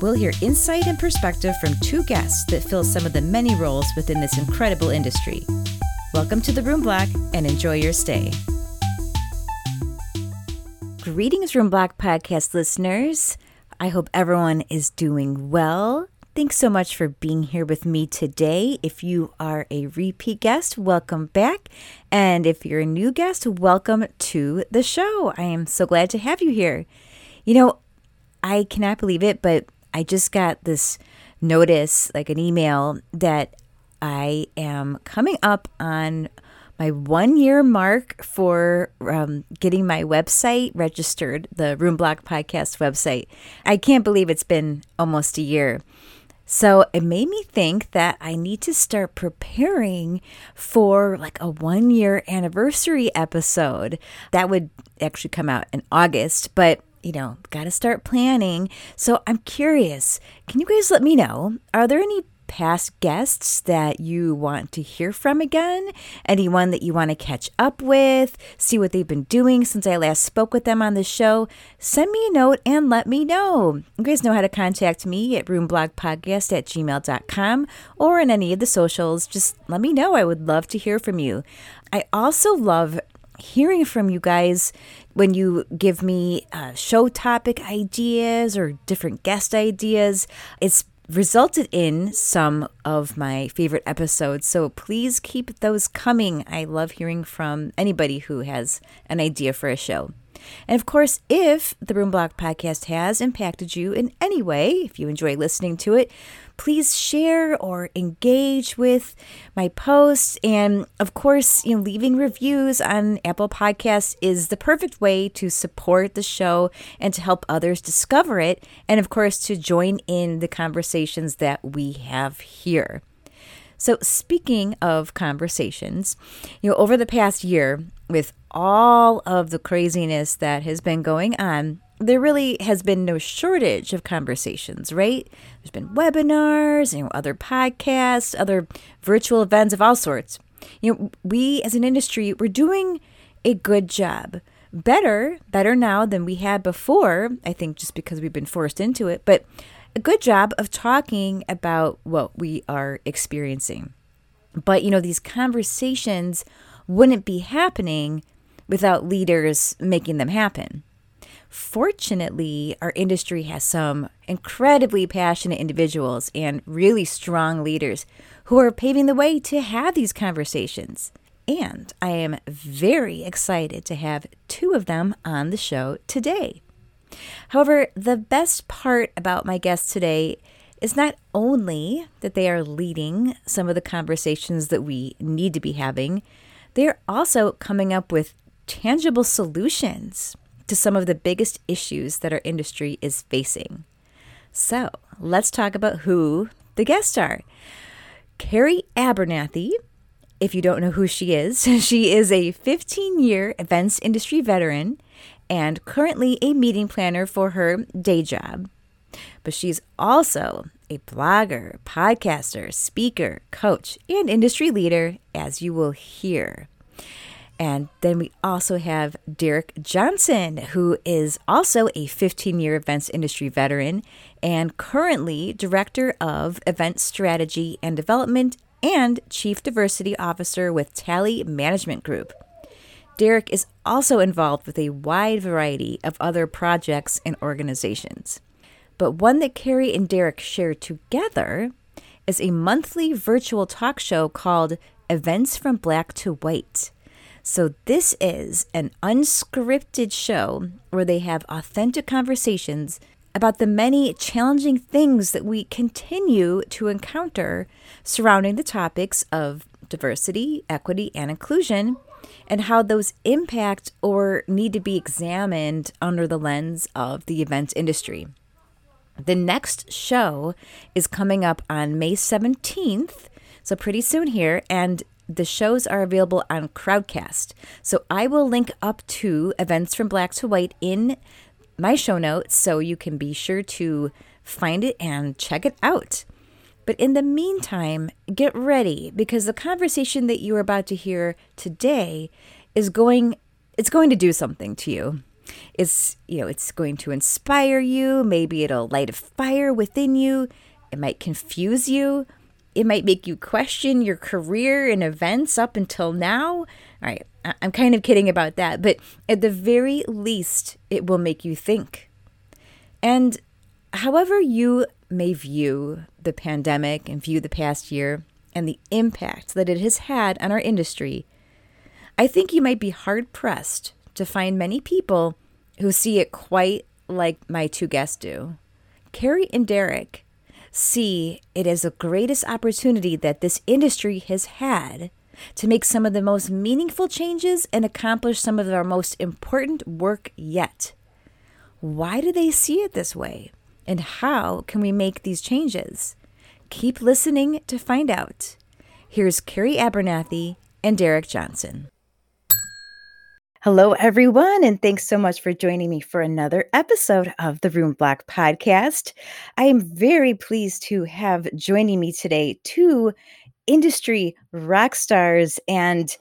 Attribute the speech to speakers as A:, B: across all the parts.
A: we'll hear insight and perspective from two guests that fill some of the many roles within this incredible industry. Welcome to the Room Block and enjoy your stay. Greetings, Room Block podcast listeners. I hope everyone is doing well. Thanks so much for being here with me today. If you are a repeat guest, welcome back. And if you're a new guest, welcome to the show. I am so glad to have you here. You know, I cannot believe it, but I just got this notice, like an email, that I am coming up on my one year mark for um, getting my website registered, the Room Block Podcast website. I can't believe it's been almost a year. So it made me think that I need to start preparing for like a one year anniversary episode. That would actually come out in August, but you know, got to start planning. So I'm curious, can you guys let me know? Are there any past guests that you want to hear from again, anyone that you want to catch up with, see what they've been doing since I last spoke with them on the show, send me a note and let me know. You guys know how to contact me at roomblockpodcast at gmail.com or in any of the socials. Just let me know. I would love to hear from you. I also love hearing from you guys when you give me uh, show topic ideas or different guest ideas. It's resulted in some of my favorite episodes. So please keep those coming. I love hearing from anybody who has an idea for a show. And of course, if the Room Block podcast has impacted you in any way, if you enjoy listening to it, please share or engage with my posts. And of course, you know, leaving reviews on Apple Podcasts is the perfect way to support the show and to help others discover it. And of course, to join in the conversations that we have here. So, speaking of conversations, you know, over the past year, with all of the craziness that has been going on, there really has been no shortage of conversations, right? There's been webinars, you know, other podcasts, other virtual events of all sorts. You know, we as an industry, we're doing a good job. Better, better now than we had before, I think just because we've been forced into it, but a good job of talking about what we are experiencing. But, you know, these conversations wouldn't be happening without leaders making them happen. Fortunately, our industry has some incredibly passionate individuals and really strong leaders who are paving the way to have these conversations. And I am very excited to have two of them on the show today. However, the best part about my guests today is not only that they are leading some of the conversations that we need to be having, they're also coming up with tangible solutions to some of the biggest issues that our industry is facing. So let's talk about who the guests are. Carrie Abernathy, if you don't know who she is, she is a 15 year events industry veteran and currently a meeting planner for her day job. But she's also a blogger, podcaster, speaker, coach, and industry leader, as you will hear. And then we also have Derrick Johnson, who is also a 15 year events industry veteran and currently Director of Event Strategy and Development and Chief Diversity Officer with Talley Management Group. Derrick is also involved with a wide variety of other projects and organizations. But one that Carrie and Derrick share together is a monthly virtual talk show called Events from Black to White. So, this is an unscripted show where they have authentic conversations about the many challenging things that we continue to encounter surrounding the topics of diversity, equity, and inclusion, and how those impact or need to be examined under the lens of the event industry. The next show is coming up on May 17th, so pretty soon here, and the shows are available on Crowdcast. So I will link up to events from Black to White in my show notes so you can be sure to find it and check it out. But in the meantime, get ready because the conversation that you are about to hear today is going it's going to do something to you. It's you know, it's going to inspire you, maybe it'll light a fire within you. It might confuse you. It might make you question your career and events up until now. All right, I'm kind of kidding about that, but at the very least, it will make you think. And however you may view the pandemic and view the past year and the impact that it has had on our industry, I think you might be hard pressed to find many people who see it quite like my two guests do. Carrie and Derrick see it as the greatest opportunity that this industry has had to make some of the most meaningful changes and accomplish some of our most important work yet. Why do they see it this way? And how can we make these changes? Keep listening to find out. Here's Carrie Abernathy and Derrick Johnson. Hello, everyone, and thanks so much for joining me for another episode of the Room Block podcast. I am very pleased to have joining me today two industry rock stars and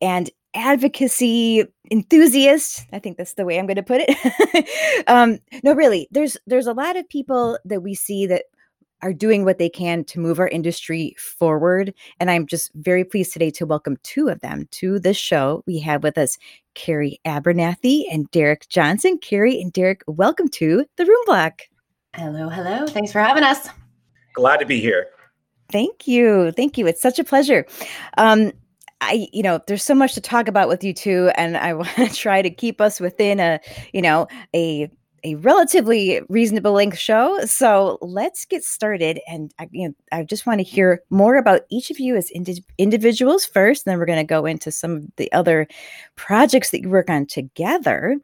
A: and advocacy enthusiast i think that's the way i'm going to put it um, no really there's there's a lot of people that we see that are doing what they can to move our industry forward and i'm just very pleased today to welcome two of them to the show we have with us carrie abernathy and derrick johnson carrie and derrick welcome to the room block
B: hello hello thanks for having us
C: glad to be here
A: Thank you. Thank you. It's such a pleasure. Um, I, you know, there's so much to talk about with you two, and I want to try to keep us within a, you know, a a relatively reasonable length show. So let's get started. And I, you know, I just want to hear more about each of you as indi- individuals first. And then we're going to go into some of the other projects that you work on together.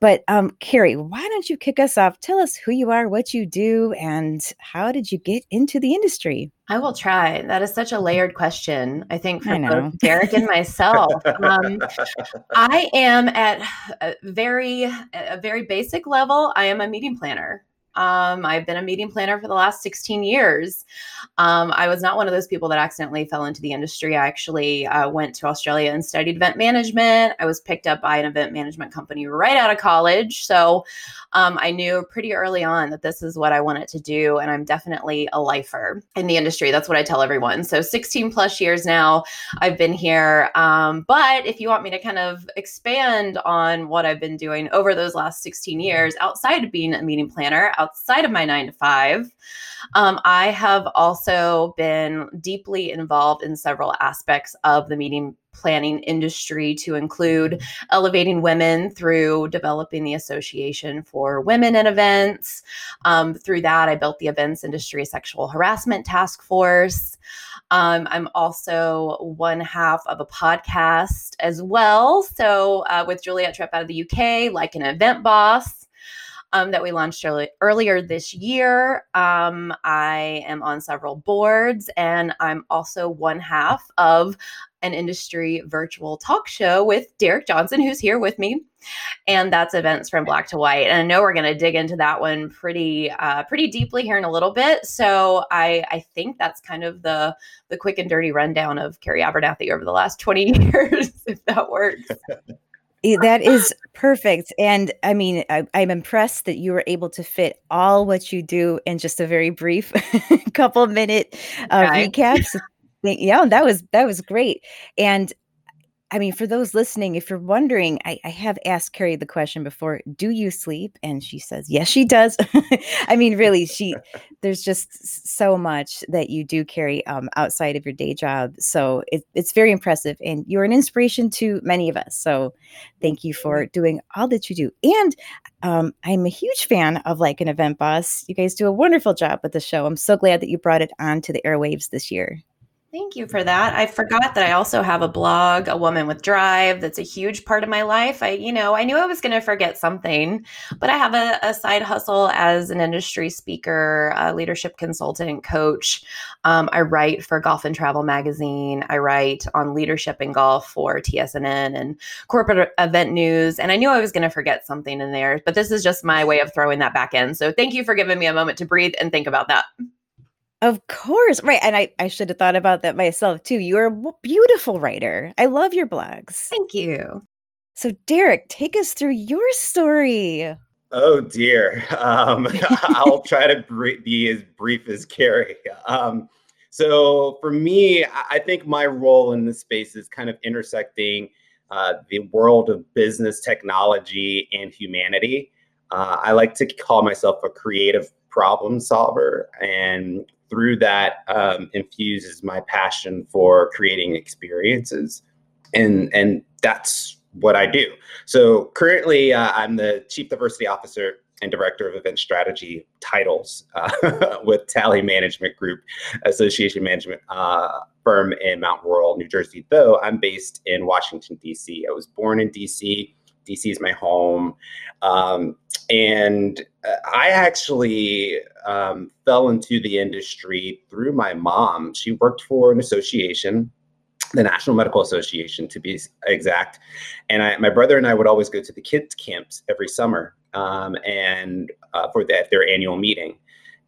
A: But um, Carrie, why don't you kick us off? Tell us who you are, what you do, and how did you get into the industry?
B: I will try. That is such a layered question. I think for I both Derrick and myself. um, I am at a very, a very basic level. I am a meeting planner. Um, I've been a meeting planner for the last 16 years. Um, I was not one of those people that accidentally fell into the industry. I actually uh, went to Australia and studied event management. I was picked up by an event management company right out of college. So um, I knew pretty early on that this is what I wanted to do. And I'm definitely a lifer in the industry. That's what I tell everyone. So 16 plus years now, I've been here. Um, but if you want me to kind of expand on what I've been doing over those last 16 years outside of being a meeting planner, outside of my nine to five. Um, I have also been deeply involved in several aspects of the meeting planning industry to include elevating women through developing the Association for Women in Events. Um, through that, I built the Events Industry Sexual Harassment Task Force. Um, I'm also one half of a podcast as well. So, uh, with Juliet Tripp out of the UK, like an event boss um, that we launched early, earlier this year. Um, I am on several boards, and I'm also one half of an industry virtual talk show with Derrick Johnson, who's here with me, and that's events from Black to White. And I know we're going to dig into that one pretty uh, pretty deeply here in a little bit. So I I think that's kind of the the quick and dirty rundown of Carrie Abernathy over the last twenty years, if that works.
A: that is perfect. And I mean, I, am I'm impressed that you were able to fit all what you do in just a very brief couple minute uh, okay. recaps. yeah, that was that was great. And I mean, for those listening, if you're wondering, I, I, have asked Carrie the question before, do you sleep? And she says, yes, she does. I mean, really, she, there's just so much that you do Carrie um, outside of your day job. So it, it's very impressive. And you're an inspiration to many of us. So thank you for doing all that you do. And um, I'm a huge fan of like an event boss. You guys do a wonderful job with the show. I'm so glad that you brought it on to the airwaves this year.
B: Thank you for that. I forgot that I also have a blog, A Woman with Drive, that's a huge part of my life. I, you know, I knew I was going to forget something, but I have a, a, side hustle as an industry speaker, a leadership consultant, coach. Um, I write for Golf and Travel magazine. I write on leadership in golf for TSNN and corporate event news. And I knew I was going to forget something in there, but this is just my way of throwing that back in. So thank you for giving me a moment to breathe and think about that.
A: Of course. Right. And I, I should have thought about that myself too. You're a beautiful writer. I love your blogs.
B: Thank you.
A: So, Derrick, take us through your story.
C: Oh, dear. Um, I'll try to be as brief as Carrie. Um, so, for me, I think my role in this space is kind of intersecting uh, the world of business, technology, and humanity. Uh, I like to call myself a creative problem solver. And through that um, infuses my passion for creating experiences, and and that's what I do. So currently, uh, I'm the chief diversity officer and director of event strategy titles uh, with Talley Management Group, association management uh, firm in Mount Laurel, New Jersey. Though I'm based in Washington D.C. I was born in D.C. DC is my home. Um, and uh, I actually um, fell into the industry through my mom. She worked for an association, the National Medical Association to be exact. And I, my brother and I would always go to the kids' camps every summer um, and uh, for the, their annual meeting.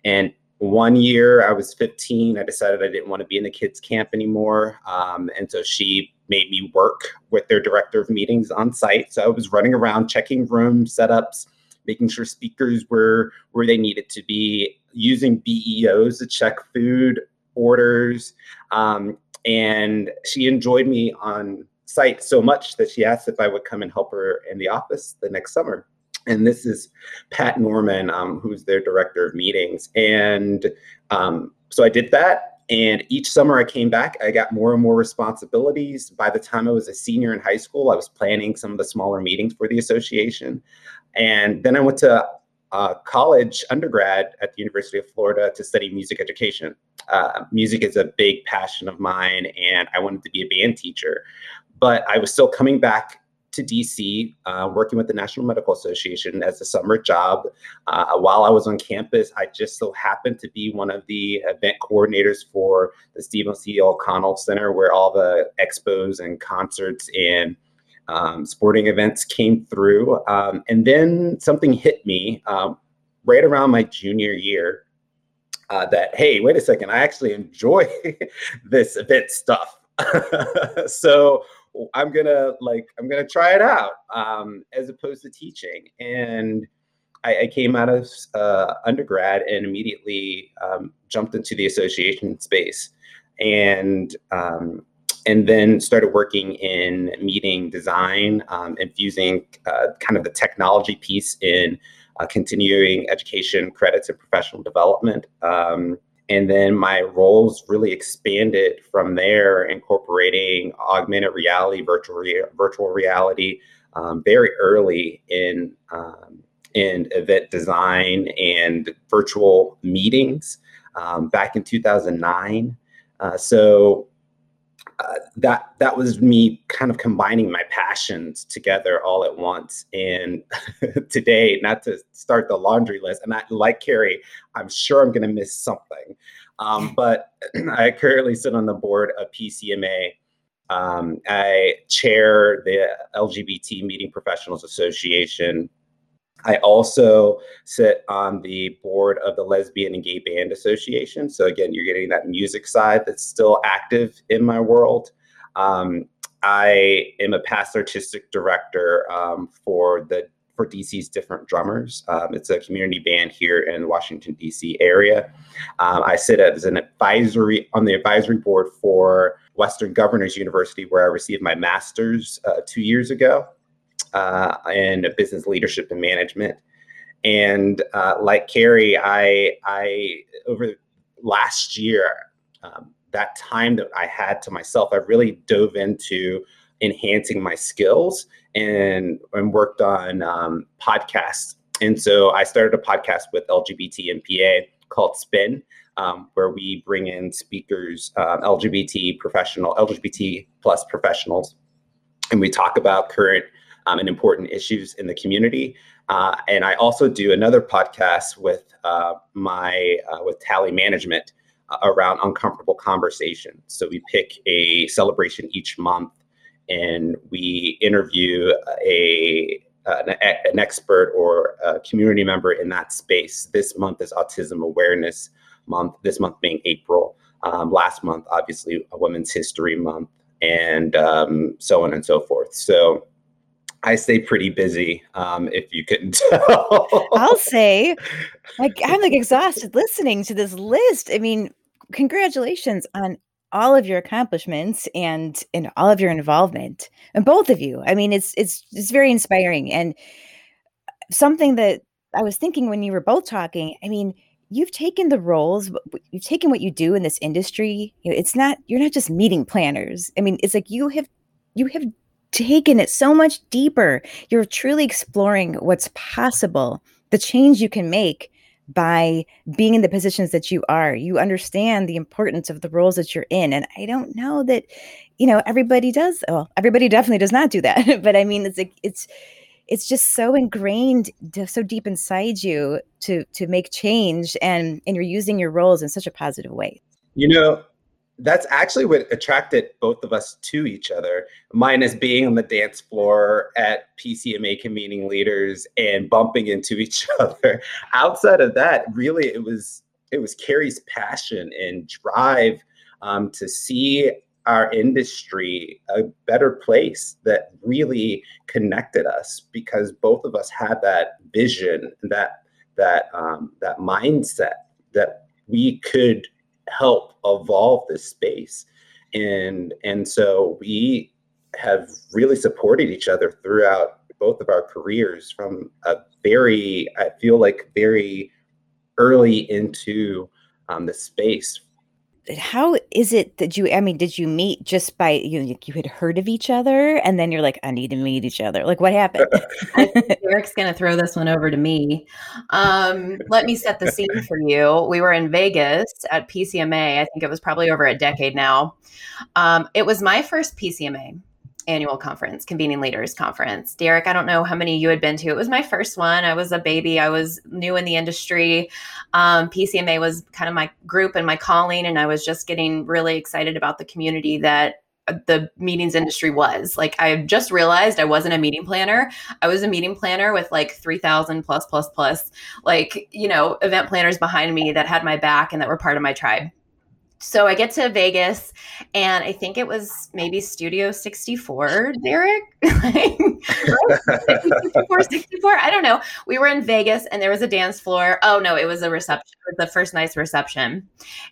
C: And one year I was 15, I decided I didn't want to be in the kids' camp anymore. Um, and so she made me work with their director of meetings on site. So I was running around checking room setups, making sure speakers were where they needed to be, using BEOs to check food orders. Um, and she enjoyed me on site so much that she asked if I would come and help her in the office the next summer. And this is Pat Norman, um, who's their director of meetings. And um, so I did that and each summer I came back, I got more and more responsibilities. By the time I was a senior in high school, I was planning some of the smaller meetings for the association. And then I went to uh, college, undergrad at the University of Florida to study music education. Uh, music is a big passion of mine, and I wanted to be a band teacher. But I was still coming back to DC, uh, working with the National Medical Association as a summer job. Uh, while I was on campus, I just so happened to be one of the event coordinators for the Stephen C. O'Connell Center, where all the expos and concerts and um, sporting events came through. Um, and then something hit me um, right around my junior year. Uh, that hey, wait a second, I actually enjoy this event stuff. so I'm gonna like I'm gonna try it out um, as opposed to teaching. And I, I came out of uh, undergrad and immediately um, jumped into the association space, and um, and then started working in meeting design, um, infusing uh, kind of the technology piece in uh, continuing education credits and professional development. And then my roles really expanded from there, incorporating augmented reality, virtual virtual reality, um, very early in um, in event design and virtual meetings um, back in 2009. Uh, so that that was me kind of combining my passions together all at once. And today, not to start the laundry list, and I, like Carrie, I'm sure I'm going to miss something. Um, but I currently sit on the board of PCMA. Um, I chair the LGBT Meeting Professionals Association. I also sit on the board of the Lesbian and Gay Band Association. So again, you're getting that music side that's still active in my world. Um, I am a past artistic director um, for the for DC's different drummers. Um, it's a community band here in the Washington D.C. area. Um, I sit as an advisory on the advisory board for Western Governors University, where I received my master's uh, two years ago uh, in business leadership and management. And uh, like Carrie, I, I over last year, um, that time that I had to myself, I really dove into enhancing my skills and, and worked on um, podcasts. And so I started a podcast with LGBT MPA called Spin, um, where we bring in speakers, um, LGBT professional, LGBT plus professionals, and we talk about current um, and important issues in the community. Uh, and I also do another podcast with uh, my uh, with Talley Management uh, around uncomfortable conversation. So we pick a celebration each month, and we interview a an, an expert or a community member in that space. This month is Autism Awareness Month. This month being April. Um, last month, obviously, a Women's History Month, and um, so on and so forth. So I stay pretty busy, um, if you couldn't tell.
A: I'll say, like, I'm like exhausted listening to this list. I mean, congratulations on all of your accomplishments and and all of your involvement, and both of you. I mean, it's it's it's very inspiring and something that I was thinking when you were both talking. I mean, you've taken the roles, you've taken what you do in this industry. It's not you're not just meeting planners. I mean, it's like you have you have taken it so much deeper. You're truly exploring what's possible, the change you can make by being in the positions that you are. You understand the importance of the roles that you're in. And I don't know that, you know, everybody does. Well, everybody definitely does not do that. but I mean, it's like, it's, it's just so ingrained so deep inside you to to make change and and you're using your roles in such a positive way
C: you know that's actually what attracted both of us to each other. Mine is being on the dance floor at PCMA convening leaders and bumping into each other. Outside of that, really, it was it was Carrie's passion and drive um, to see our industry a better place that really connected us because both of us had that vision, that that um, that mindset that we could help evolve this space. And and so we have really supported each other throughout both of our careers from a very i feel like very early into um, the space
A: how is it that you i mean did you meet just by you know, you had heard of each other and then you're like i need to meet each other. Like what happened?
B: Eric's gonna throw this one over to me. Um, let me set the scene for you. We were in vegas at pcma i think it was probably over a decade now. Um, it was my first pcma annual conference, convening leaders conference. Derrick, I don't know how many you had been to. It was my first one. I was a baby. I was new in the industry. Um, PCMA was kind of my group and my calling, and I was just getting really excited about the community that uh, the meetings industry was. Like I just realized I wasn't a meeting planner. I was a meeting planner with like 3000 plus plus plus like, you know, event planners behind me that had my back and that were part of my tribe so I get to Vegas and I think it was maybe Studio 64, Derrick. 64, 64. I don't know. We were in Vegas and there was a dance floor. Oh no, it was a reception. It was the first night's reception.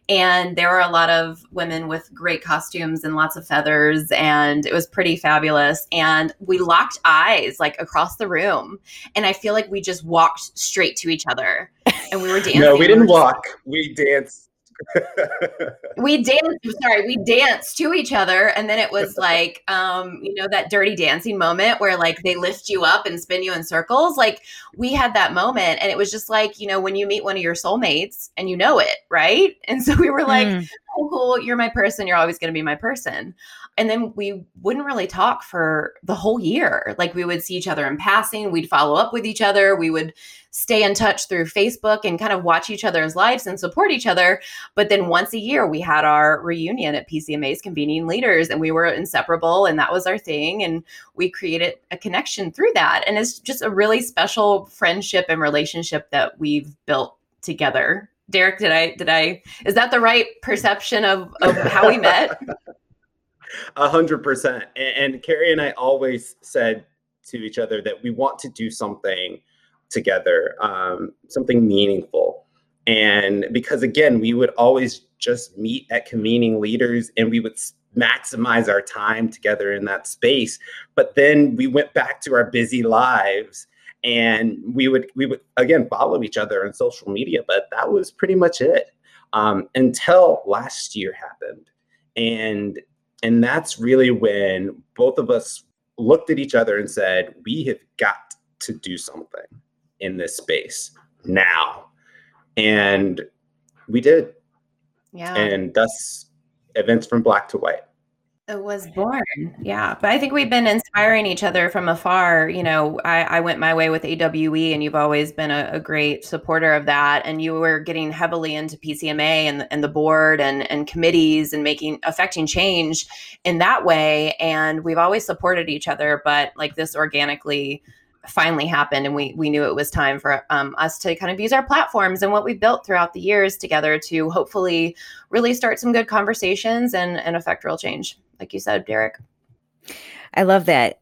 B: And there were a lot of women with great costumes and lots of feathers and it was pretty fabulous. And we locked eyes like across the room. And I feel like we just walked straight to each other. And we were dancing.
C: No, we didn't walk. We danced
B: we danced sorry we danced to each other and then it was like um you know that dirty dancing moment where like they lift you up and spin you in circles? Like we had that moment and it was just like you know when you meet one of your soulmates and you know it right? And so we were like mm. oh cool you're my person you're always going to be my person and then we wouldn't really talk for the whole year. Like we would see each other in passing we'd follow up with each other we would stay in touch through facebook and kind of watch each other's lives and support each other. But then once a year we had our reunion at pcma's convening leaders and we were inseparable and that was our thing and we created a connection through that. And it's just a really special friendship and relationship that we've built together. Derrick did i did i is that the right perception of of how we met
C: A hundred percent. And Carrie and I always said to each other that we want to do something together, um, something meaningful. And because again, we would always just meet at convening leaders and we would maximize our time together in that space. But then we went back to our busy lives and we would we would again follow each other on social media, but that was pretty much it. Um, until last year happened. And and that's really when both of us looked at each other and said, we have got to do something in this space now. And We did.
B: Yeah.
C: And thus events from black to white.
B: It was born. Yeah. But I think we've been inspiring each other from afar. You know, I, I went my way with AWE, and you've always been a, a, great supporter of that. And you were getting heavily into PCMA and, and the board and, and committees and making affecting change in that way. And we've always supported each other, but like this organically finally happened and we we knew it was time for um, us to kind of use our platforms and what we built throughout the years together to hopefully really start some good conversations and and affect real change like you said derrick
A: i love that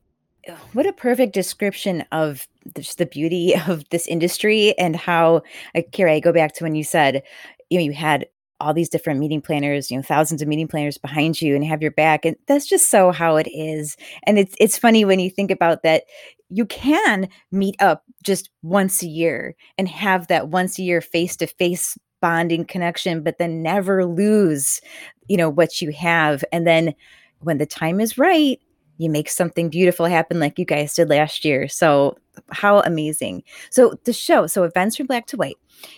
A: what a perfect description of just the beauty of this industry and how like, Kira, I go back to when you said you know you had all these different meeting planners, you know, thousands of meeting planners behind you and have your back. And that's just so how it is. And it's it's funny when you think about that you can meet up just once a year and have that once a year face to face bonding connection, but then never lose, you know, what you have. And then when the time is right, you make something beautiful happen like you guys did last year. So how amazing. So the show, so events from black to white.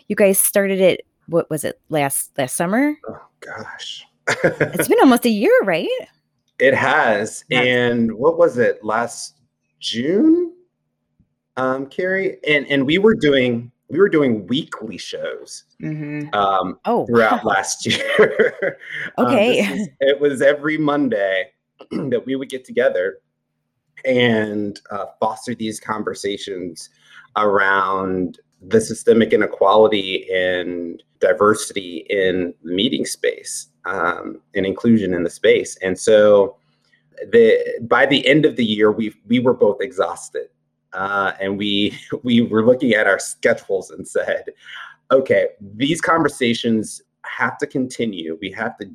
A: You guys started it what was it last last summer?
C: Oh gosh.
A: it's been almost a year, right?
C: It has. Yeah. And what was it last June? Um, Carrie? And and we were doing we were doing weekly shows mm-hmm. um, oh, throughout last year.
A: Um, okay. Um,
C: it was every Monday that we would get together and uh, foster these conversations around the systemic inequality and diversity in the meeting space um, and inclusion in the space. And so the by the end of the year, we we were both exhausted. Uh, and we we were looking at our schedules and said, okay, these conversations have to continue. We have to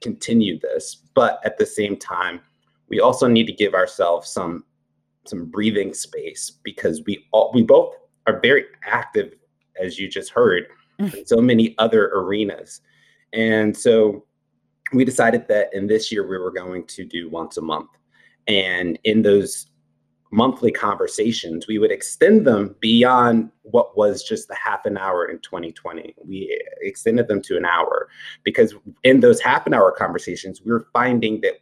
C: continue this, but at the same time, we also need to give ourselves some some breathing space because we all we both are very active, as you just heard, mm. in so many other arenas. And so we decided that in this year we were going to do once a month. And in those monthly conversations, we would extend them beyond what was just the half an hour in 2020. We extended them to an hour because in those half an hour conversations, we were finding that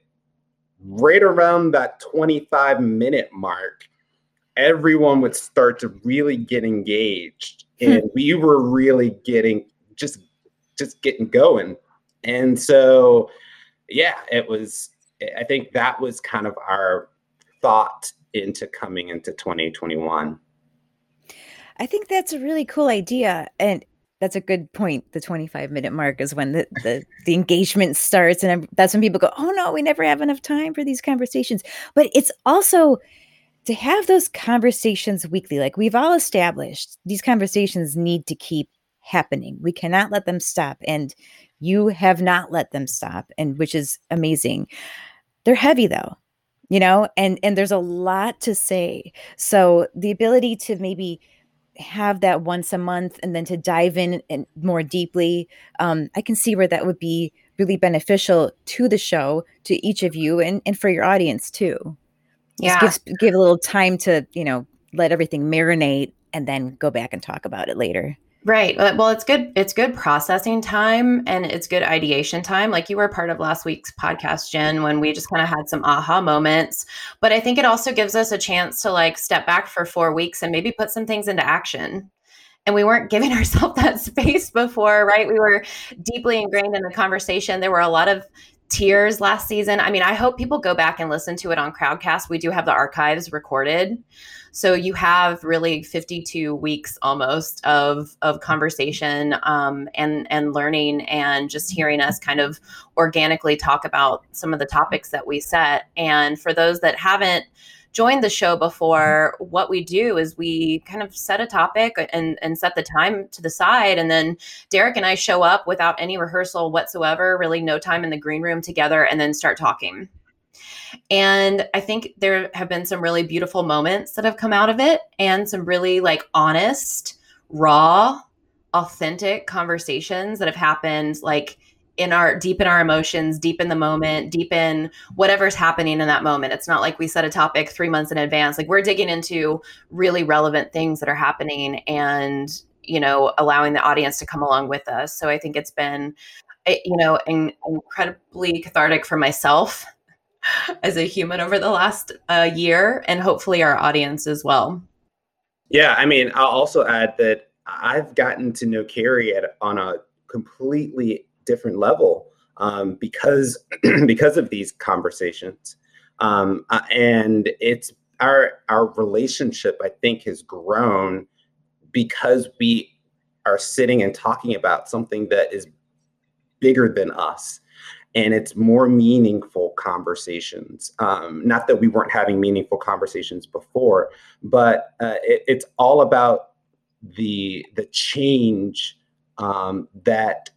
C: right around that 25 minute mark, everyone would start to really get engaged hmm. and we were really getting just just getting going and so yeah it was i think that was kind of our thought into coming into 2021
A: i think that's a really cool idea and that's a good point the 25 minute mark is when the, the, the engagement starts and that's when people go oh no we never have enough time for these conversations but it's also to have those conversations weekly, like we've all established, these conversations need to keep happening. We cannot let them stop. And you have not let them stop, and which is amazing. They're heavy though, you know, and and there's a lot to say. So the ability to maybe have that once a month and then to dive in and more deeply, um, I can see where that would be really beneficial to the show, to each of you, and and for your audience too yeah. Just give, give a little time to, you know, let everything marinate and then go back and talk about it later.
B: Right. Well, it's good. It's good processing time and it's good ideation time. Like you were part of last week's podcast, Jen, when we just kind of had some aha moments. But I think it also gives us a chance to like step back for four weeks and maybe put some things into action. And we weren't giving ourselves that space before, right? We were deeply ingrained in the conversation. There were a lot of tears last season. I mean, I hope people go back and listen to it on Crowdcast. We do have the archives recorded. So you have really 52 weeks almost of of conversation um, and and learning and just hearing us kind of organically talk about some of the topics that we set. And for those that haven't joined the show before, mm-hmm. what we do is we kind of set a topic and, and set the time to the side. And then Derrick and I show up without any rehearsal whatsoever, really no time in the green room together, and then start talking. And I think there have been some really beautiful moments that have come out of it and some really like honest, raw, authentic conversations that have happened like in our deep in our emotions, deep in the moment, deep in whatever's happening in that moment. It's not like we set a topic three months in advance. Like we're digging into really relevant things that are happening and you know allowing the audience to come along with us so i think it's been eh, you know in, incredibly cathartic for myself as a human over the last uh, year and hopefully our audience as well
C: yeah i mean i'll also add that i've gotten to know carrie at on a completely different level um, because because of these conversations. Um, uh, and it's our our relationship i think has grown because we are sitting and talking about something that is bigger than us. And it's more meaningful conversations. Um, not that we weren't having meaningful conversations before but uh, it, it's all about the the change um, that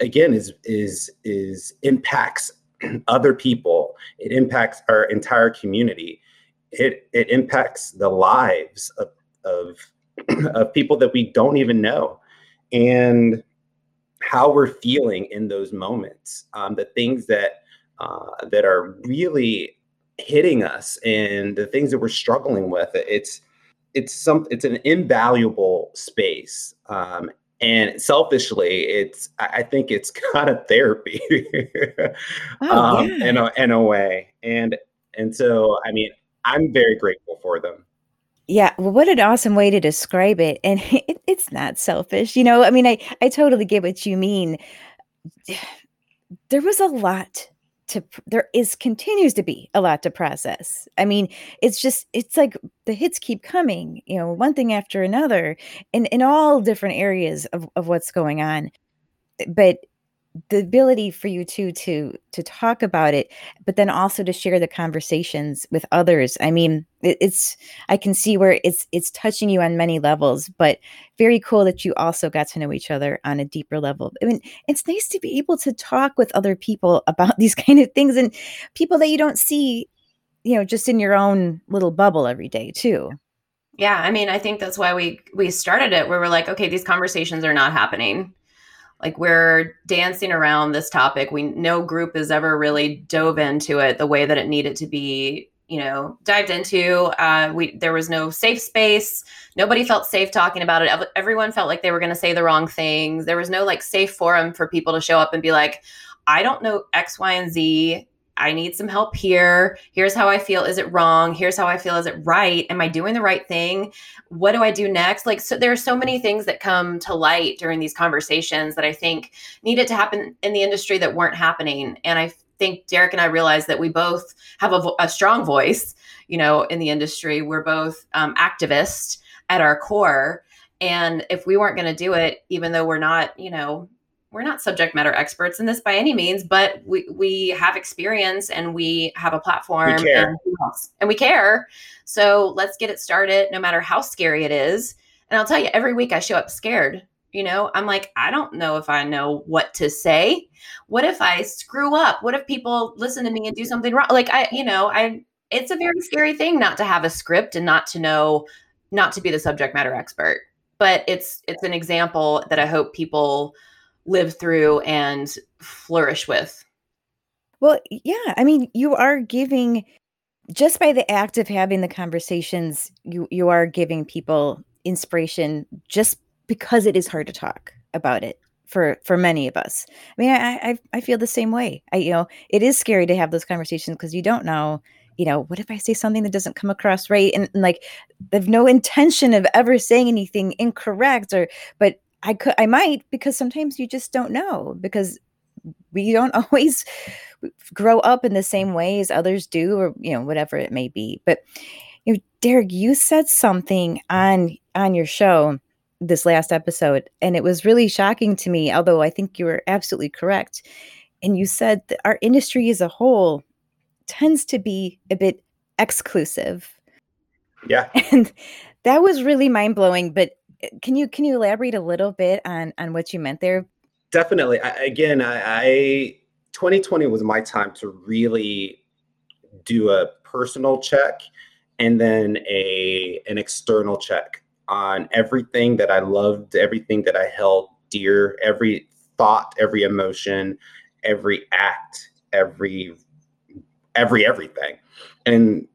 C: again is is is impacts other people. It impacts our entire community. It it impacts the lives of of, of people that we don't even know and how we're feeling in those moments. Um, the things that uh, that are really hitting us and the things that we're struggling with it's it's some it's an invaluable space um, and selfishly it's i think it's kind of therapy oh, um, yeah. in, a, in a way. And and so i mean i'm very grateful for them.
A: Yeah well what an awesome way to describe it. And it, it's not selfish you know? I mean i i totally get what you mean. There was a lot to there is continues to be a lot to process. I mean it's just it's like the hits keep coming you know one thing after another in in all different areas of, of what's going on. But the ability for you to to to talk about it but then also to share the conversations with others. I mean it, it's i can see where it's it's touching you on many levels but very cool that you also got to know each other on a deeper level. I mean it's nice to be able to talk with other people about these kind of things and people that you don't see you know just in your own little bubble every day too.
B: Yeah i mean i think that's why we we started it where we're like okay these conversations are not happening like we're dancing around this topic. We no group has ever really dove into it the way that it needed to be you know dived into. Uh, we there was no safe space. Nobody felt safe talking about it. Everyone felt like they were going to say the wrong things. There was no like safe forum for people to show up and be like i don't know x y and z I need some help here. Here's how I feel. Is it wrong? Here's how I feel. Is it right? Am I doing the right thing? What do I do next? Like, so there are so many things that come to light during these conversations that I think needed to happen in the industry that weren't happening. And I think Derrick and I realized that we both have a, a strong voice, you know, in the industry. We're both um, activists at our core. And if we weren't going to do it, even though we're not, you know, we're not subject matter experts in this by any means, but we we have experience and we have a platform
C: we and,
B: and, we care. So let's get it started, no matter how scary it is. And I'll tell you, every week I show up scared. You know, I'm like, I don't know if I know what to say. What if I screw up? What if people listen to me and do something wrong? Like I, you know, I it's a very scary thing not to have a script and not to know, not to be the subject matter expert. But it's it's an example that I hope people live through and flourish with.
A: Well, yeah. I mean, you are giving just by the act of having the conversations, you you are giving people inspiration just because it is hard to talk about it for for many of us. I mean, I I, I feel the same way. I you know, it is scary to have those conversations because you don't know you know, what if I say something that doesn't come across right? And, and like, I have no intention of ever saying anything incorrect or, but I could I might because sometimes you just don't know because we don't always grow up in the same way as others do or you know whatever it may be. But you know Derrick you said something on on your show this last episode and it was really shocking to me although I think you were absolutely correct. And you said that our industry as a whole tends to be a bit exclusive.
C: Yeah.
A: And that was really mind-blowing but Eh, can you can you elaborate a little bit on on what you meant there?
C: Definitely. I, again, I, I 2020 was my time to really do a personal check and then a an external check on everything that I loved, everything that I held dear, every thought, every emotion, every act, every every everything. And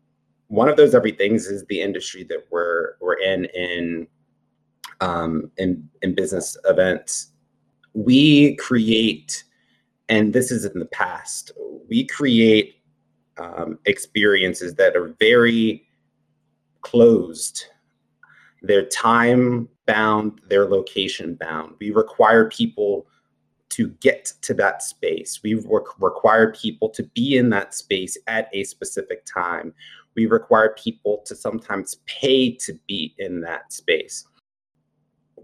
C: one of those everythings is the industry that we're we're in in um, in in business events, we create, and this is in the past, we create um, experiences that are very closed. They're time bound, they're location bound. We require people to get to that space. We re- require people to be in that space at a specific time. We require people to sometimes pay to be in that space.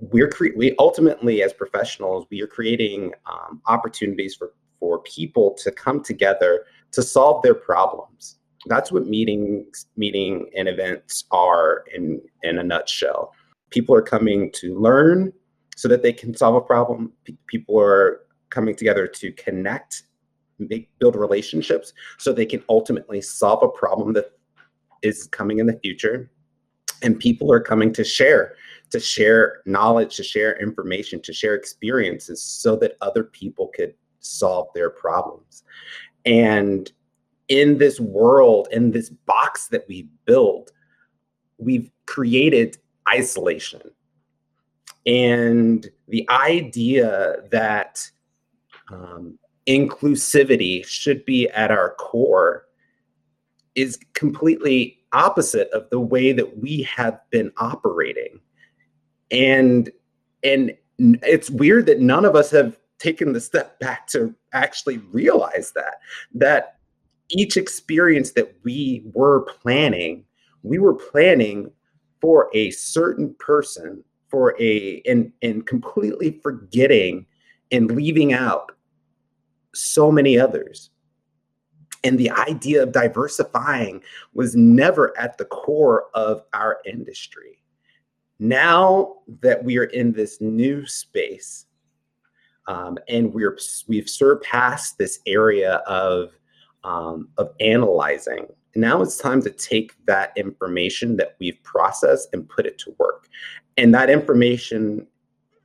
C: We're cre- we ultimately, as professionals, we are creating um, opportunities for for people to come together to solve their problems. That's what meetings, meeting and events are in in a nutshell. People are coming to learn so that they can solve a problem. P- people are coming together to connect, make build relationships so they can ultimately solve a problem that is coming in the future. And people are coming to share, to share knowledge, to share information, to share experiences so that other people could solve their problems. And in this world, in this box that we build, we've created isolation. And the idea that um, inclusivity should be at our core is completely opposite of the way that we have been operating and and it's weird that none of us have taken the step back to actually realize that that each experience that we were planning we were planning for a certain person for a and and completely forgetting and leaving out so many others. And the idea of diversifying was never at the core of our industry now that we are in this new space um, and we're we've surpassed this area of um, of analyzing now it's time to take that information that we've processed and put it to work. And that information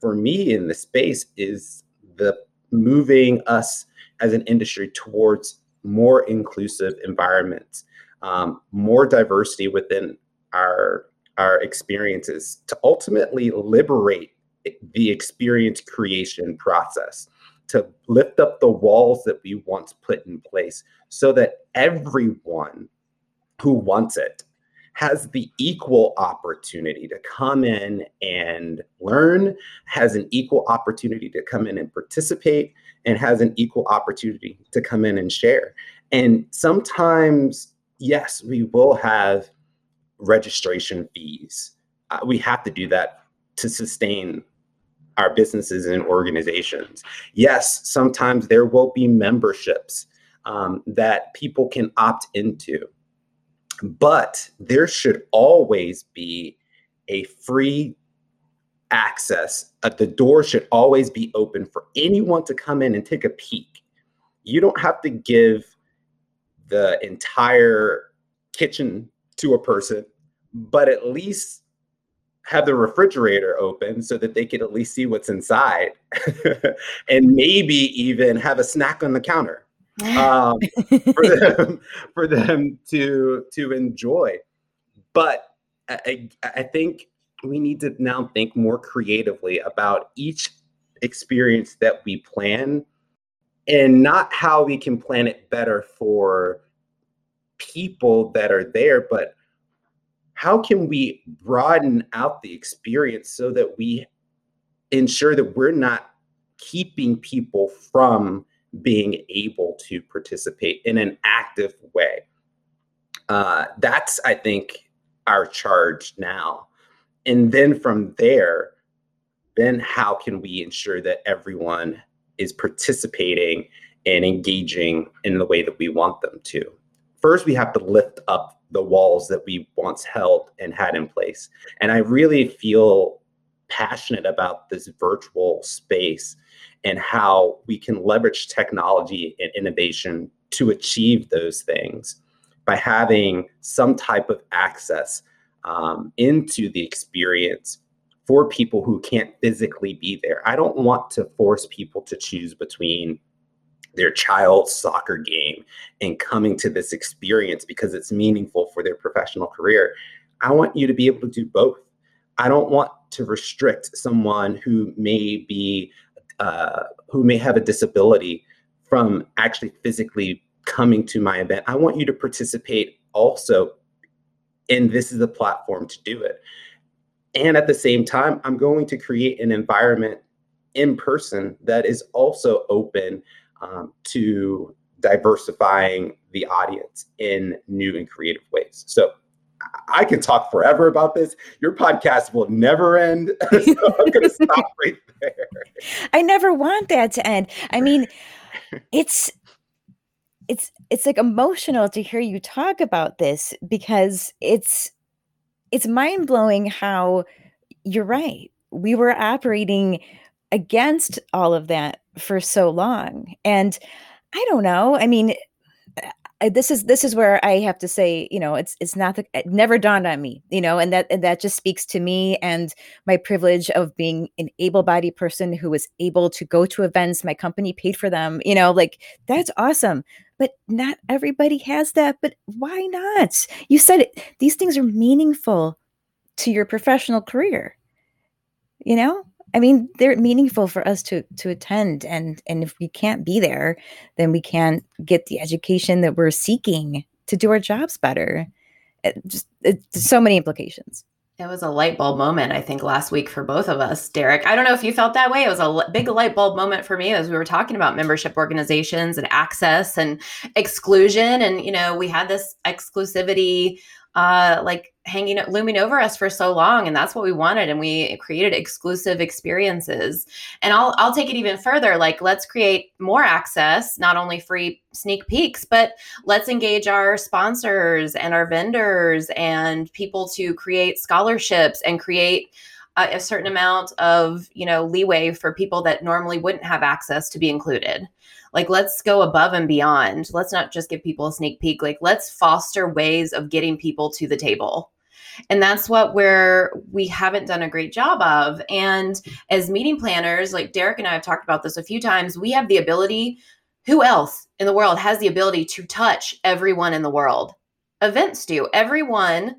C: for me in the space is the moving us as an industry towards more inclusive environments um, more diversity within our our experiences to ultimately liberate the experience creation process to lift up the walls that we once put in place so that everyone who wants it has the equal opportunity to come in and learn, has an equal opportunity to come in and participate, and has an equal opportunity to come in and share. And sometimes, yes, we will have registration fees. Uh, we have to do that to sustain our businesses and organizations. Yes, sometimes there will be memberships um, that people can opt into, but there should always be a free access. Uh, the door should always be open for anyone to come in and take a peek. You don't have to give the entire kitchen to a person, but at least have the refrigerator open so that they could at least see what's inside and maybe even have a snack on the counter um, for them for them to to enjoy. But I, I think we need to now think more creatively about each experience that we plan and not how we can plan it better for people that are there but how can we broaden out the experience so that we ensure that we're not keeping people from being able to participate in an active way? Uh, that's i think our charge now. And then from there then how can we ensure that everyone is participating and engaging in the way that we want them to first we have to lift up the walls that we once held and had in place. And I really feel passionate about this virtual space and how we can leverage technology and innovation to achieve those things by having some type of access um, into the experience for people who can't physically be there. I don't want to force people to choose between their child's soccer game and coming to this experience because it's meaningful for their professional career. I want you to be able to do both. I don't want to restrict someone who may be uh, who may have a disability from actually physically coming to my event. I want you to participate also, and this is the platform to do it. And at the same time, I'm going to create an environment in person that is also open um, to diversifying the audience in new and creative ways. So I can talk forever about this. Your podcast will never end. so I'm going to stop right there.
A: I never want that to end. I mean, it's it's it's like emotional to hear you talk about this because it's it's mind-blowing how you're right. We were operating against all of that for so long. And I don't know. I mean, this is this is where I have to say, you know, it's it's not the, it never dawned on me, you know, and that and that just speaks to me and my privilege of being an able-bodied person who was able to go to events. My company paid for them, you know, like that's awesome. But not everybody has that. But why not? You said it. These things are meaningful to your professional career. You know, I mean, they're meaningful for us to to attend, and and if we can't be there, then we can't get the education that we're seeking to do our jobs better. It just so many implications.
B: It was a light bulb moment, I think, last week for both of us, Derrick. I don't know if you felt that way. It was a big light bulb moment for me as we were talking about membership organizations and access and exclusion. And, you know, we had this exclusivity uh, like hanging looming over us for so long and that's what we wanted and we created exclusive experiences. And i'll i'll take it even further like let's create more access not only free sneak peeks but let's engage our sponsors and our vendors and people to create scholarships and create a, a certain amount of you know leeway for people that normally wouldn't have access to be included like, let's go above and beyond. Let's not just give people a sneak peek. Like, let's foster ways of getting people to the table. And that's what we're we haven't done a great job of. And as meeting planners, like Derrick and I have talked about this a few times, we have the ability. Who else in the world has the ability to touch everyone in the world? Events do. Everyone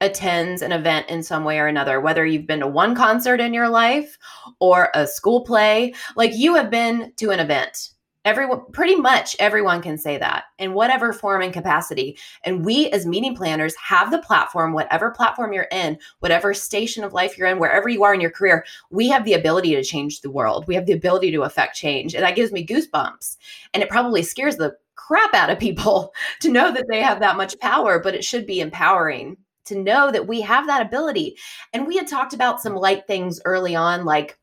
B: attends an event in some way or another, whether you've been to one concert in your life or a school play, like you have been to an event Everyone, pretty much everyone can say that in whatever form and capacity. And we, as meeting planners, have the platform, whatever platform you're in, whatever station of life you're in, wherever you are in your career, we have the ability to change the world. We have the ability to affect change. And that gives me goosebumps. And it probably scares the crap out of people to know that they have that much power, but it should be empowering to know that we have that ability. And we had talked about some light things early on, like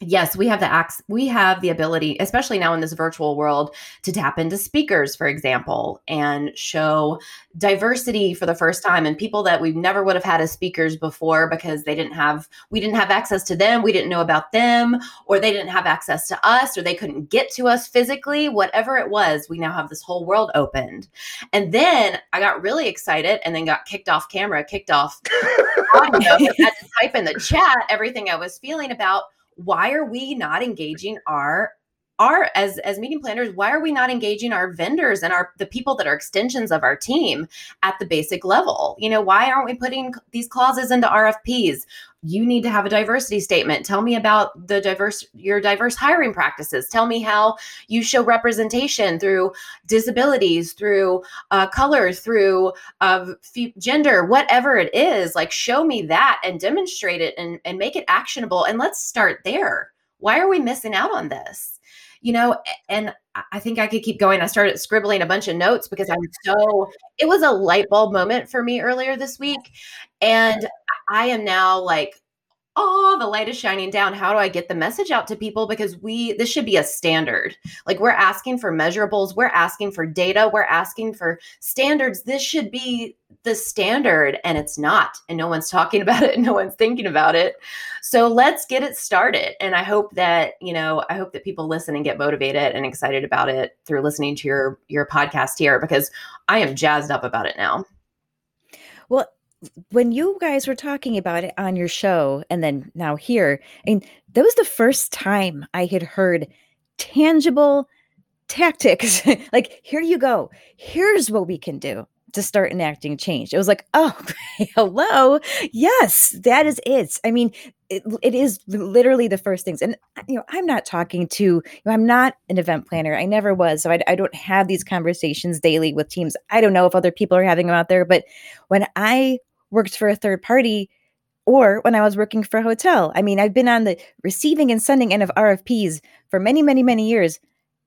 B: yes we have the acts we have the ability especially now in this virtual world to tap into speakers for example and show diversity for the first time and people that we never would have had as speakers before because they didn't have we didn't have access to them we didn't know about them or they didn't have access to us or they couldn't get to us physically whatever it was we now have this whole world opened. And then i got really excited and then got kicked off camera kicked off audio had to type in the chat everything i was feeling about why are we not engaging our our as as meeting planners why are we not engaging our vendors and our the people that are extensions of our team at the basic level? You know why aren't we putting these clauses into rfps you need to have a diversity statement. Tell me about the diverse your diverse hiring practices. Tell me how you show representation through disabilities through uh, color through uh, gender whatever it is. Like show me that and demonstrate it and, and make it actionable. And let's start there why are we missing out on this you know, and I think I could keep going. I started scribbling a bunch of notes because I'm so, it was a light bulb moment for me earlier this week. And I am now like oh, the light is shining down. How do I get the message out to people? Because we, this should be a standard. Like we're asking for measurables, we're asking for data, we're asking for standards. This should be the standard, and it's not. And no one's talking about it, and no one's thinking about it. So let's get it started. And I hope that, you know, I hope that people listen and get motivated and excited about it through listening to your your podcast here because I am jazzed up about it now.
A: Well, when you guys were talking about it on your show and then now here, and that was the first time I had heard tangible tactics. like, here you go. Here's what we can do to start enacting change. It was like, oh, hello. Yes, that is it. I mean, it, it is literally the first things and uh, you know i'm not talking to you know, i'm not an event planner i never was so I, I don't have these conversations daily with teams i don't know if other people are having them out there but when i worked for a third party or when i was working for a hotel i mean i've been on the receiving and sending end of rfps for many many many years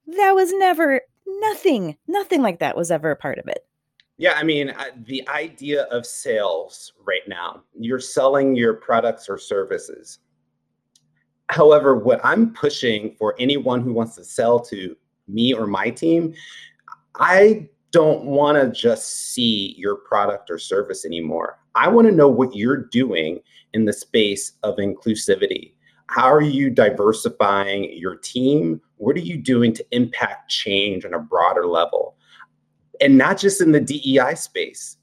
A: that was never nothing nothing like that was ever a part of it
C: yeah, I mean, the idea of sales right now, you're selling your products or services. However, what I'm pushing for anyone who wants to sell to me or my team, I don't want to just see your product or service anymore. I want to know what you're doing in the space of inclusivity. How are you diversifying your team? What are you doing to impact change on a broader level? And not just in the DEI space.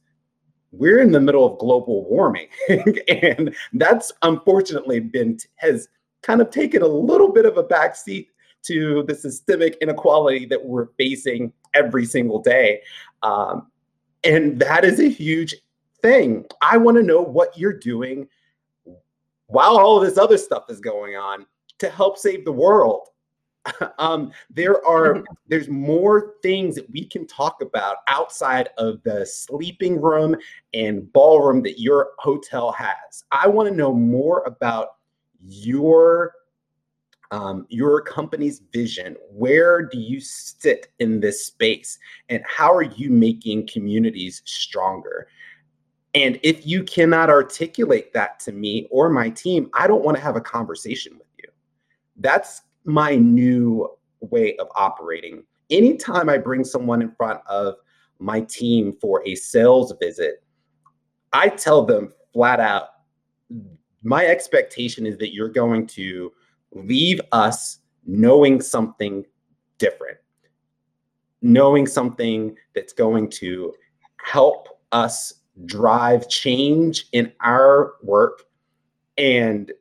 C: We're in the middle of global warming, and that's unfortunately been has kind of taken a little bit of a backseat to the systemic inequality that we're facing every single day. Um, and that is a huge thing. I want to know what you're doing while all this other stuff is going on to help save the world. um, there are there's more things that we can talk about outside of the sleeping room and ballroom that your hotel has. I want to know more about your um, your company's vision. Where do you sit in this space, and how are you making communities stronger? And if you cannot articulate that to me or my team, I don't want to have a conversation with you. That's my new way of operating. Anytime I bring someone in front of my team for a sales visit, I tell them flat out my expectation is that you're going to leave us knowing something different, knowing something that's going to help us drive change in our work and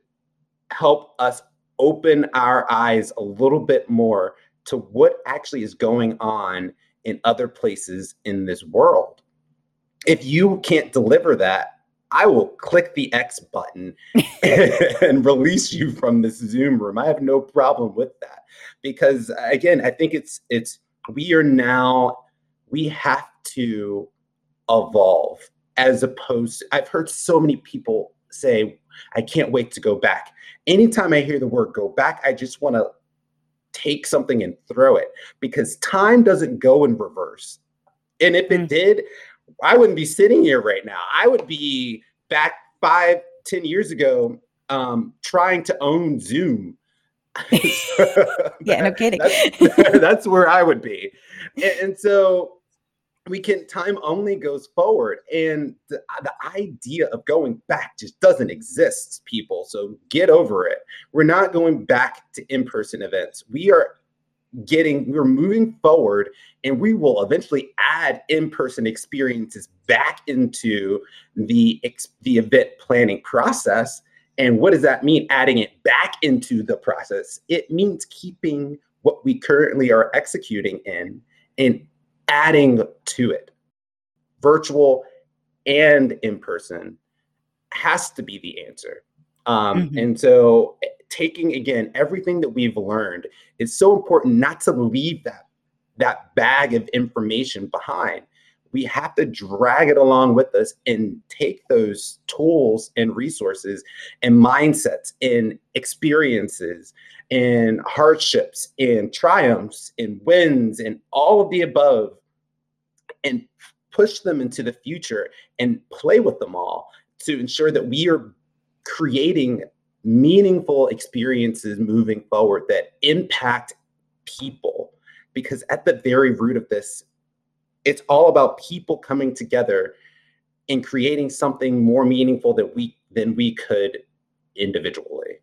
C: help us open our eyes a little bit more to what actually is going on in other places in this world. If you can't deliver that, I will click the X button and release you from this Zoom room. I have no problem with that because again, I think it's it's we are now we have to evolve as opposed to, I've heard so many people say I can't wait to go back. Anytime I hear the word go back, I just want to take something and throw it because time doesn't go in reverse. And if it mm. did, I wouldn't be sitting here right now. I would be back five, ten years ago um, trying to own Zoom.
A: yeah, no kidding.
C: That's, that's, where I would be. And, and so we can time only goes forward and the, uh, the idea of going back just doesn't exist people so get over it. We're not going back to in-person events. We are getting we're moving forward and we will eventually add in-person experiences back into the the event planning process. And what does that mean adding it back into the process? It means keeping what we currently are executing in and adding to it, virtual and in person, has to be the answer. Um, mm-hmm. And so, eh, taking again everything that we've learned, it's so important not to leave that that bag of information behind. We have to drag it along with us and take those tools and resources and mindsets and experiences and hardships and triumphs and wins and all of the above and push them into the future and play with them all to ensure that we are creating meaningful experiences moving forward that impact people. Because at the very root of this it's all about people coming together and creating something more meaningful that we than we could individually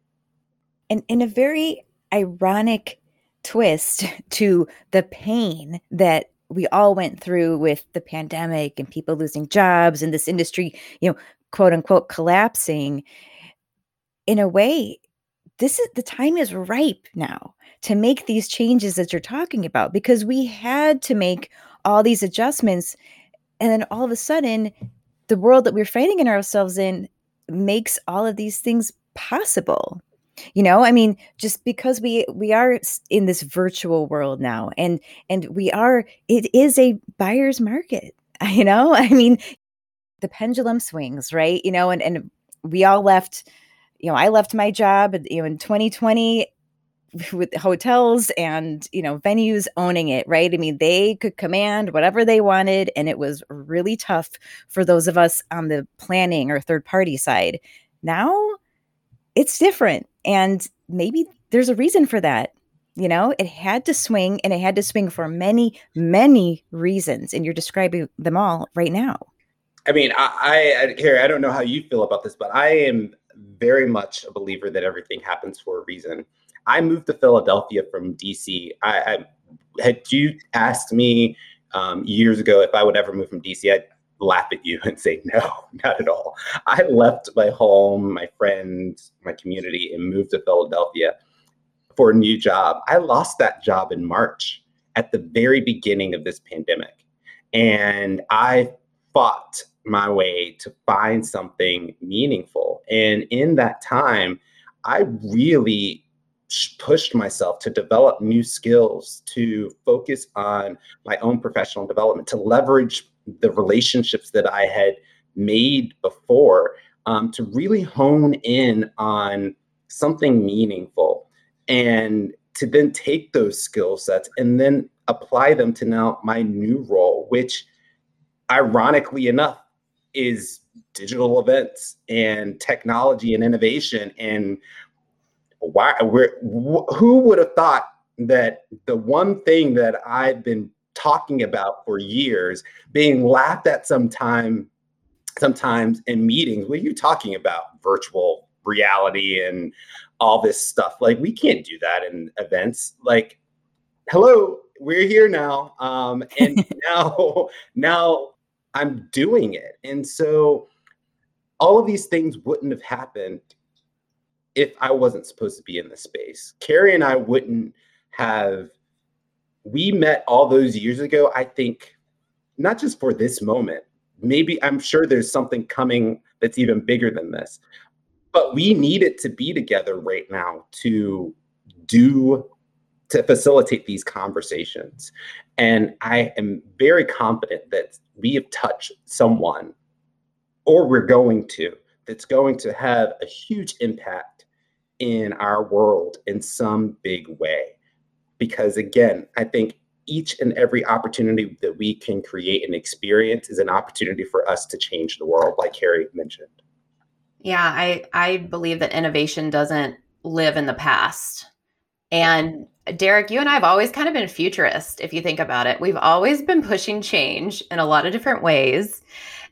A: and in a very ironic twist to the pain that we all went through with the pandemic and people losing jobs and this industry, you know, quote unquote collapsing. In a way, this is the time is ripe now to make these changes that you're talking about because we had to make all these adjustments and then all of a sudden the world that we're finding in ourselves in makes all of these things possible. You know i mean just because we we are in this virtual world now and and we are it is a buyer's market you know? I mean the pendulum swings right? You know and and we all left you know i left my job you know in 2020 with hotels and you know venues owning it right? I mean they could command whatever they wanted and it was really tough for those of us on the planning or third party side. Now it's different and maybe there's a reason for that you know? It had to swing and it had to swing for many many reasons and you're describing them all right now.
C: I mean i i carrie i don't know how you feel about this but i am very much a believer that everything happens for a reason I moved to Philadelphia from DC. I, I had you asked me um, years ago if I would ever move from DC, I'd laugh at you and say no, not at all. I left my home, my friends, my community, and moved to Philadelphia for a new job. I lost that job in March at the very beginning of this pandemic, and I fought my way to find something meaningful. And in that time, I really pushed myself to develop new skills, to focus on my own professional development, to leverage the relationships that I had made before, um, to really hone in on something meaningful and to then take those skill sets and then apply them to now my new role, which ironically enough is digital events and technology and innovation and why we're, who would have thought that the one thing that I've been talking about for years, being laughed at sometime, sometimes in meetings, what are you talking about? Virtual reality and all this stuff. Like we can't do that in events. Like, hello, we're here now. Um, and now, now I'm doing it. And so all of these things wouldn't have happened if I wasn't supposed to be in this space. Carrie and I wouldn't have we met all those years ago, I think not just for this moment. Maybe I'm sure there's something coming that's even bigger than this. But we needed to be together right now to do to facilitate these conversations. And I am very confident that we have touched someone or we're going to that's going to have a huge impact in our world in some big way. Because again, I think each and every opportunity that we can create and experience is an opportunity for us to change the world, like Carrie mentioned.
B: Yeah, I, I believe that innovation doesn't live in the past. And Derrick, you and I have always kind of been futurist, if you think about it. We've always been pushing change in a lot of different ways.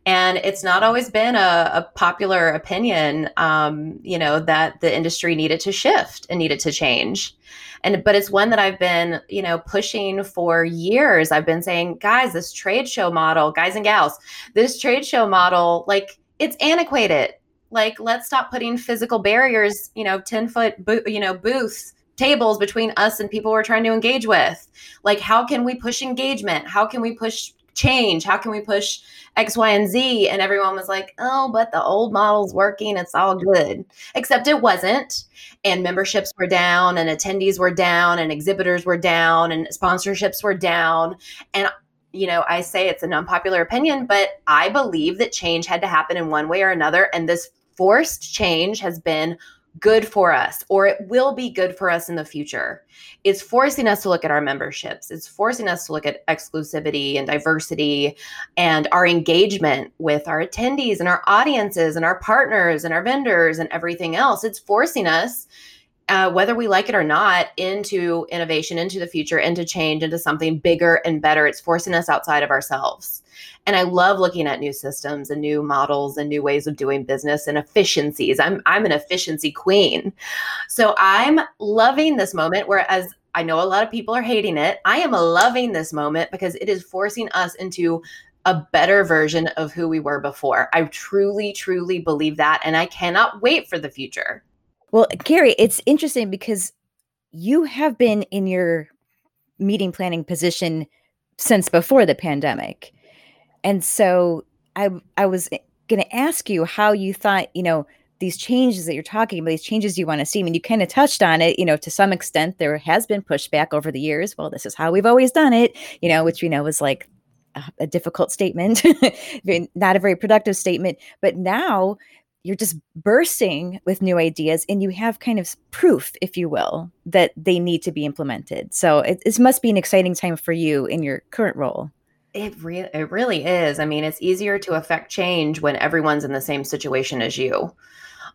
B: And it's not always been a, a popular opinion, um, you know, that the industry needed to shift and needed to change. And but it's one that I've been, you know, pushing for years. I've been saying, guys, this trade show model, guys and gals, this trade show model, like it's antiquated. Like, let's stop putting physical barriers, you know, 10 foot, bo- you know, booths tables between us and people we're trying to engage with. Like, how can we push engagement? How can we push change? How can we push X, Y, and Z? And everyone was like, oh, but the old model's working. It's all good. Except it wasn't. And memberships were down, and attendees were down, and exhibitors were down, and sponsorships were down. And you know, I say it's an unpopular opinion, but I believe that change had to happen in one way or another. And this forced change has been good for us or it will be good for us in the future. It's forcing us to look at our memberships. It's forcing us to look at exclusivity and diversity and our engagement with our attendees and our audiences and our partners and our vendors and everything else. It's forcing us uh, whether we like it or not, into innovation, into the future, into change, into something bigger and better. It's forcing us outside of ourselves. And I love looking at new systems and new models and new ways of doing business and efficiencies. I'm I'm an efficiency queen. So I'm loving this moment whereas I know a lot of people are hating it. I am loving this moment because it is forcing us into a better version of who we were before. I truly, truly believe that. And I cannot wait for the future.
A: Well, Carrie, it's interesting because you have been in your meeting planning position since before the pandemic. And so I I was going to ask you how you thought, you know, these changes that you're talking about, these changes you want to see. I mean, you kind of touched on it, you know, to some extent, there has been pushback over the years. Well, this is how we've always done it, you know, which we know was like a, a difficult statement, not a very productive statement. But now you're just bursting with new ideas and you have kind of proof, if you will, that they need to be implemented. So it, it must be an exciting time for you in your current role.
B: It it really is. I mean, it's easier to affect change when everyone's in the same situation as you.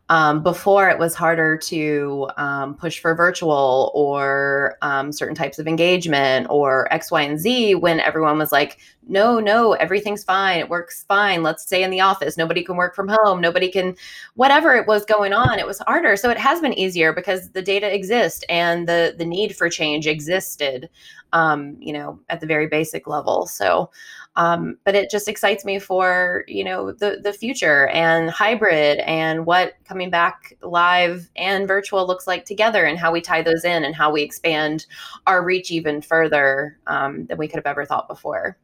B: Um, before it was harder to um, push for virtual or um, certain types of engagement or X, Y, and Z when everyone was like, no, no, everything's fine. It works fine. Let's stay in the office. Nobody can work from home. Nobody can, whatever it was going on, it was harder. So it has been easier because the data exists and the the need for change existed, um, you know, at the very basic level. So um, but it just excites me for you know the the future and hybrid and what coming back live and virtual looks like together and how we tie those in and how we expand our reach even further um, than we could have ever thought before.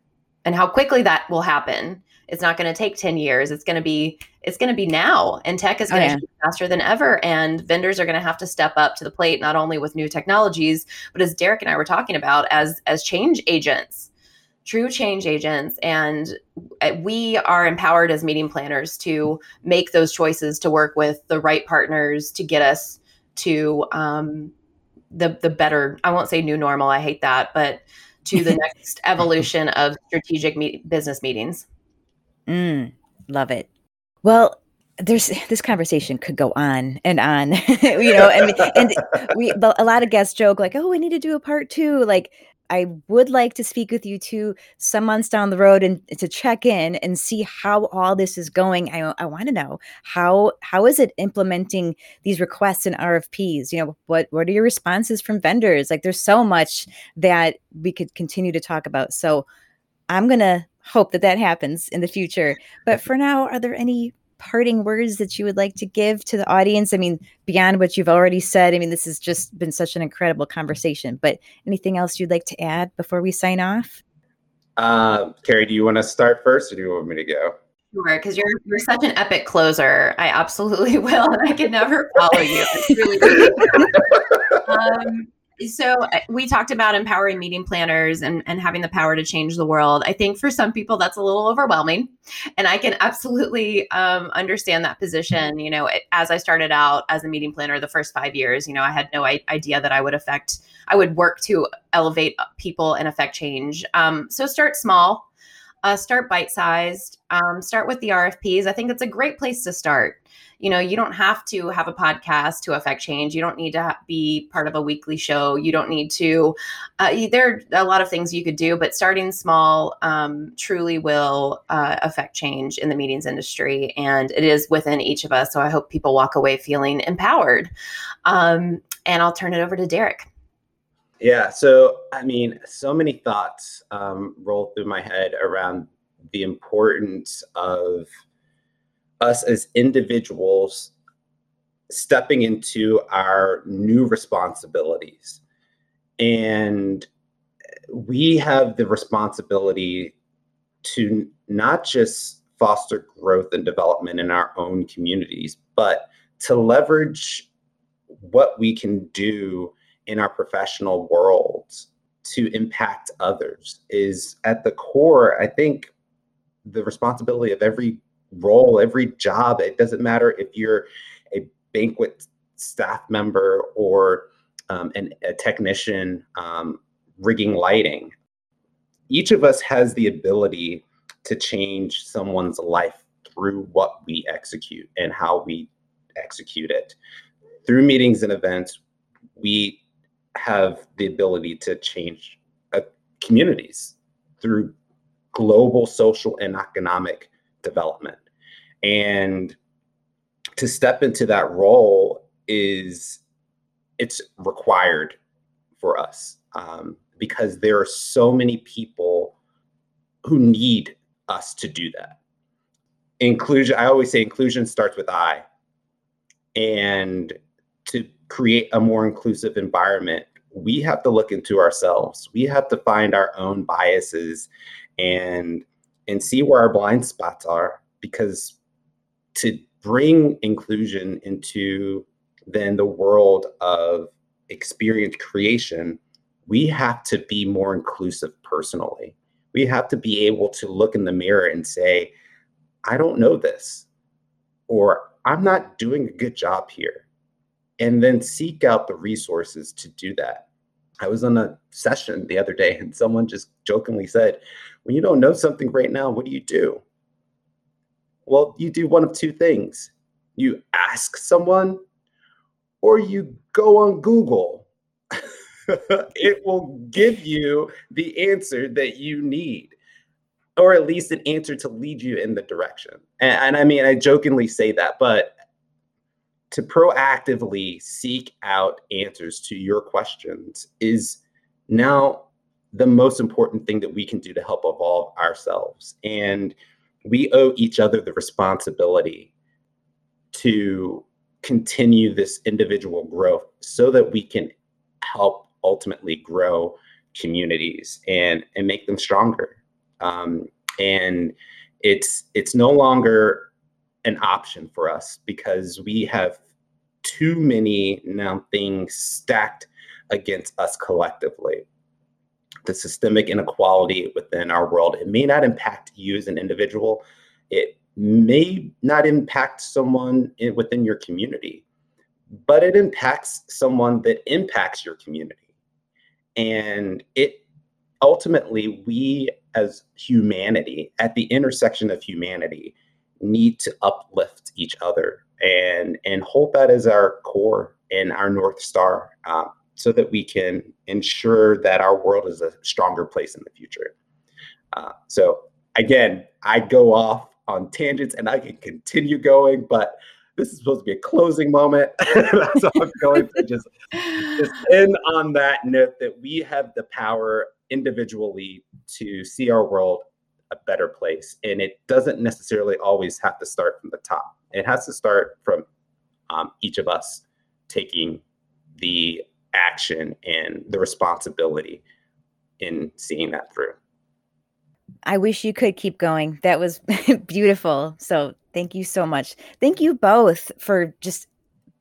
B: And how quickly that will happen. It's not going to take 10 years. It's going to be it's going to be now. And tech is going to oh, yeah. faster than ever. And vendors are going to have to step up to the plate not only with new technologies but as derrick and i were talking about as as change agents true change agents and uh, we are empowered as meeting planners to make those choices to work with the right partners to get us to um, the the better i won't say new normal i hate that but to the next evolution of strategic me- business meetings.
A: Mm, love it. Well there's this conversation could go on and on you know and, and we a lot of guests joke like oh we need to do a part two like I would like to speak with you too some months down the road and to check in and see how all this is going. I, I want to know how how is it implementing these requests and RFPs? You know, what what are your responses from vendors? Like there's so much that we could continue to talk about. So I'm to hope that that happens in the future. But for now, are there any parting words that you would like to give to the audience? I mean, beyond what you've already said, I mean, this has just been such an incredible conversation, but anything else you'd like to add before we sign off?
C: Uh, Carrie, do you want to start first or do you want me to go?
B: Sure, because you're you're such an epic closer. I absolutely will, and I can never follow you. Really um, so uh, we talked about empowering meeting planners and, and having the power to change the world. I think for some people that's a little overwhelming. And i can absolutely um, understand that position. You know as i started out as a meeting planner the first five years you know i had no idea that i would affect i would work to elevate people and affect change. Um, so start small uh, start bite sized um, start with the rfps i think it's a great place to start you know you don't have to have a podcast to affect change. You don't need to be part of a weekly show. You don't need to uh, there are a lot of things you could do but starting small um, truly will uh, affect change in the meetings industry and it is within each of us so i hope people walk away feeling empowered. Um, and i'll turn it over to derrick.
C: Yeah so i mean so many thoughts um, roll through my head around the importance of us as individuals stepping into our new responsibilities. And we have the responsibility to not just foster growth and development in our own communities, but to leverage what we can do in our professional worlds to impact others is at the core, I think, the responsibility of every role, every job. It doesn't matter if you're a banquet staff member or um, an, a technician um, rigging lighting. Each of us has the ability to change someone's life through what we execute and how we execute it. Through meetings and events, we have the ability to change uh, communities through global social and economic development. And to step into that role is it's required for us um, because there are so many people who need us to do that. Inclusion, I always say inclusion starts with I. And to create a more inclusive environment, we have to look into ourselves. We have to find our own biases and and see where our blind spots are because to bring inclusion into then the world of experience creation, we have to be more inclusive personally. We have to be able to look in the mirror and say, I don't know this, or I'm not doing a good job here. And then seek out the resources to do that. I was on a session the other day and someone just jokingly said, When you don't know something right now, what do you do? Well, you do one of two things you ask someone, or you go on Google. it will give you the answer that you need or at least an answer to lead you in the direction. And, and, I mean, I jokingly say that, but to proactively seek out answers to your questions is now the most important thing that we can do to help evolve ourselves. And we owe each other the responsibility to continue this individual growth so that we can help ultimately grow communities and and make them stronger. Um, and it's it's no longer an option for us because we have too many now things stacked against us collectively the systemic inequality within our world. It may not impact you as an individual. It may not impact someone in, within your community but it impacts someone that impacts your community. And it ultimately we as humanity at the intersection of humanity need to uplift each other and and hold that as our core and our north star. Uh, so that we can ensure that our world is a stronger place in the future uh, so again i go off on tangents and i can continue going but this is supposed to be a closing moment. That's all I'm going to just, just end on that note that we have the power individually to see our world a better place. And it doesn't necessarily always have to start from the top. It has to start from um, each of us taking the action and the responsibility in seeing that through.
A: I wish you could keep going. That was beautiful. So thank you so much. Thank you both for just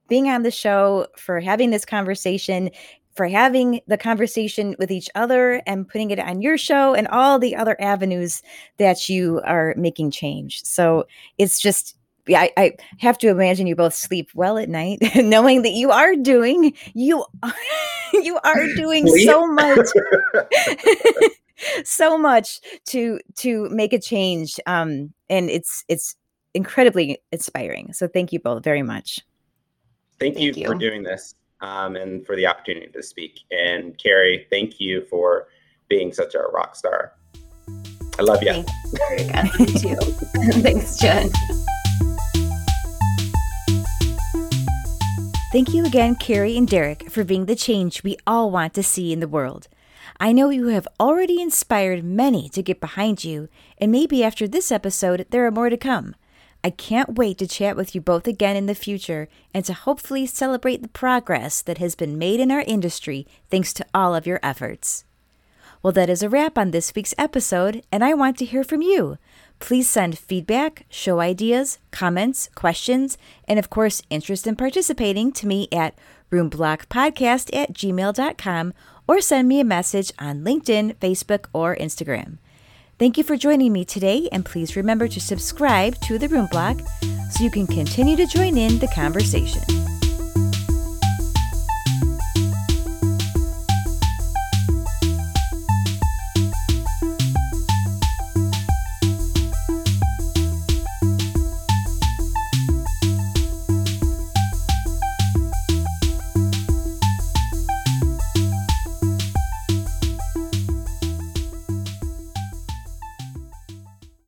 A: being on the show, for having this conversation, for having the conversation with each other and putting it on your show and all the other avenues that you are making change. So it's just I, I, have to imagine you both sleep well at night, knowing that you are doing you you are doing Sleep? so much, so much to to make a change. Um, and it's it's incredibly inspiring. So thank you both very much.
C: Thank, thank you, you, for doing this um, and for the opportunity to speak. And Carrie, thank you for being such a rock star. I love you.
B: Thanks, you. Thanks, Jen.
A: Thank you again, Carrie and Derrick, for being the change we all want to see in the world. I know you have already inspired many to get behind you, and maybe after this episode, there are more to come. I can't wait to chat with you both again in the future and to hopefully celebrate the progress that has been made in our industry thanks to all of your efforts. Well, that is a wrap on this week's episode, and I want to hear from you. Please send feedback, show ideas, comments, questions, and of course, interest in participating to me at roomblockpodcast at gmail.com or send me a message on LinkedIn, Facebook, or Instagram. Thank you for joining me today, and please remember to subscribe to The Room Block so you can continue to join in the conversation.